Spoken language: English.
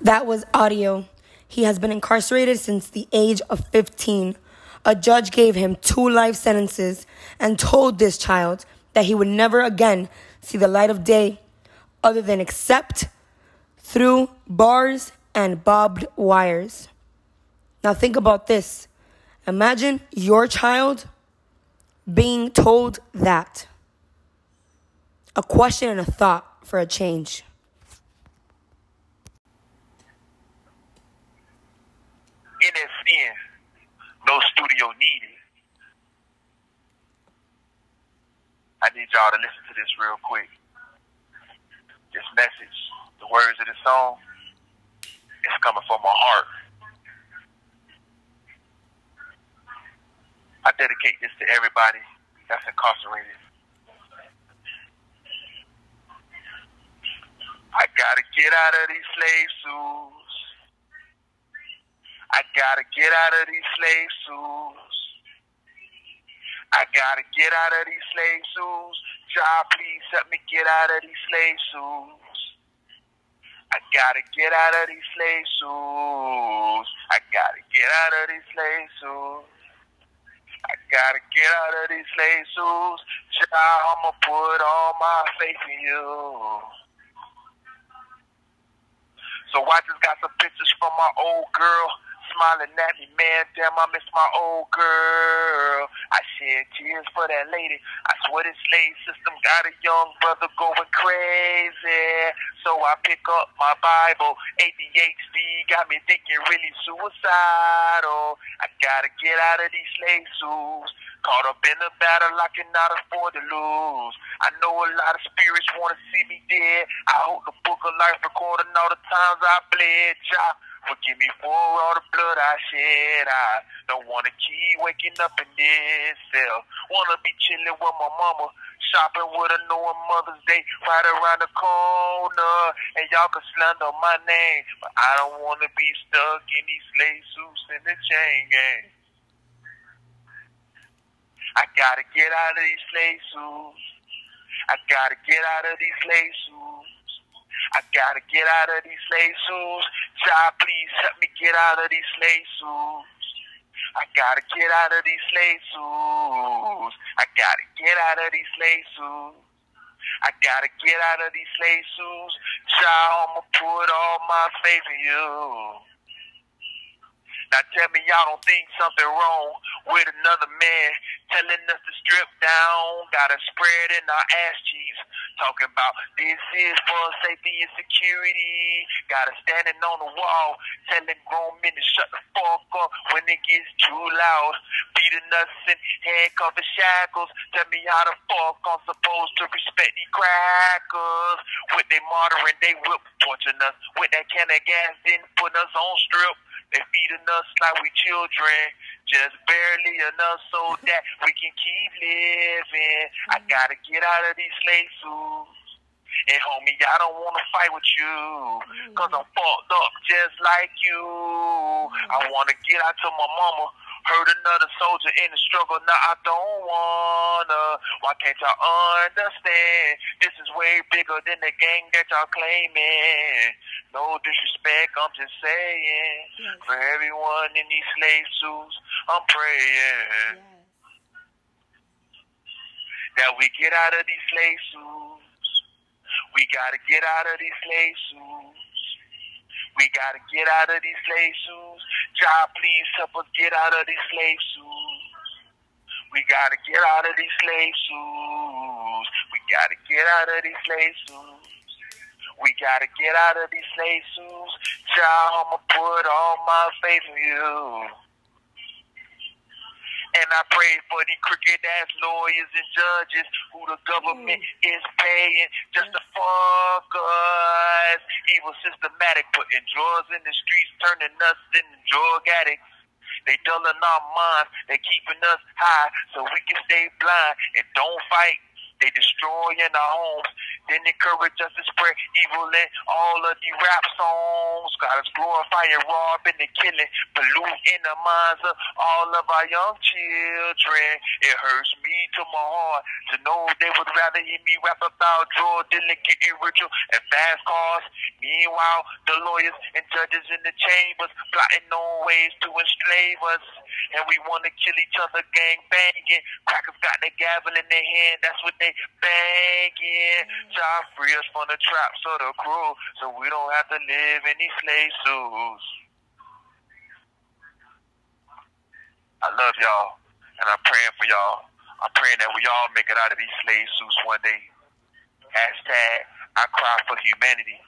That was audio. He has been incarcerated since the age of 15. A judge gave him two life sentences and told this child that he would never again see the light of day other than except through bars and barbed wires. Now think about this. Imagine your child being told that. A question and a thought for a change. No studio needed. I need y'all to listen to this real quick. This message, the words of the song, it's coming from my heart. I dedicate this to everybody that's incarcerated. I gotta get out of these slave suits. I gotta get out of these slave suits. I gotta get out of these slave suits. Job, please help me get out of these slave suits. I gotta get out of these slave suits. I gotta get out of these slave suits. I gotta get out of these slave suits. Child, I'ma put all my faith in you. So I just got some pictures from my old girl smiling at me, man. Damn, I miss my old girl. I shed tears for that lady. I swear this slave system got a young brother going crazy. So I pick up my Bible. ADHD got me thinking really suicidal. I gotta get out of these slave suits. Caught up in a battle I cannot afford to lose. I know a lot of spirits wanna see me dead. I hope the book of life recording all the times I bled. Jah, forgive me for all the blood I shed. I don't wanna keep waking up in this cell. Wanna be chilling with my mama. Shopping with her knowing Mother's Day right around the corner. And y'all can slander my name. But I don't wanna be stuck in these slave suits and the chain gang. I gotta get out of these slave suits. I gotta get out of these slave suits. I gotta get out of these slave suits. Job, please help me get out of these slave suits. I gotta get out of these slave suits. I gotta get out of these slave suits. I gotta get out of these slave suits. Child, I'ma put all my faith in you. Now tell me y'all don't think something wrong with another man telling us to strip down, gotta spread in our ass cheeks. Talking about this is for safety and security. Gotta standing on the wall, telling grown men to shut the fuck up when it gets too loud. Beating us in handcuffs and shackles. Tell me how the fuck I'm supposed to respect these crackers. With they martyring, they whip torturing us. With that can of gas, then put us on strip. They feeding us like we children, just barely enough so that we can keep living. I gotta get out of these slave suits. And homie, I don't wanna fight with you, mm. cause I'm fucked up just like you. I wanna get out to my mama, hurt another soldier in the struggle. Now I don't wanna. Why can't y'all understand? This is way bigger than the gang that y'all claiming. No disrespect, I'm just saying. Yes. For everyone in these slave suits, I'm praying that we get out of these slave suits. We gotta get out of these slave suits. We gotta get out of these slave suits. God, please help us get out of these slave suits. We gotta get out of these slave suits. We gotta get out of these slave suits. We gotta get out of these slave suits. Child, I'ma put all my faith in you. And I pray for the crooked ass lawyers and judges who the government mm. is paying just to fuck us. Evil systematic, putting drugs in the streets, turning us into drug addicts. They dulling our minds, they keeping us high so we can stay blind and don't fight They destroying our homes. Then encourage us to spread evil in all of these rap songs. Got us glorifying, robbing, and killing, polluting the minds of all of our young children. It hurts me to my heart to know they would rather hear me rap about drug dealing, getting richer, and fast cars. Meanwhile, the lawyers and judges in the chambers plotting on ways to enslave us. And we want to kill each other, gang banging. Crackers got the gavel in their hand, that's what they banging. Try free us from the traps of the crew, so we don't have to live in these slave suits. I love y'all, and I'm praying for y'all. I'm praying that we all make it out of these slave suits one day. Hashtag I cry for humanity.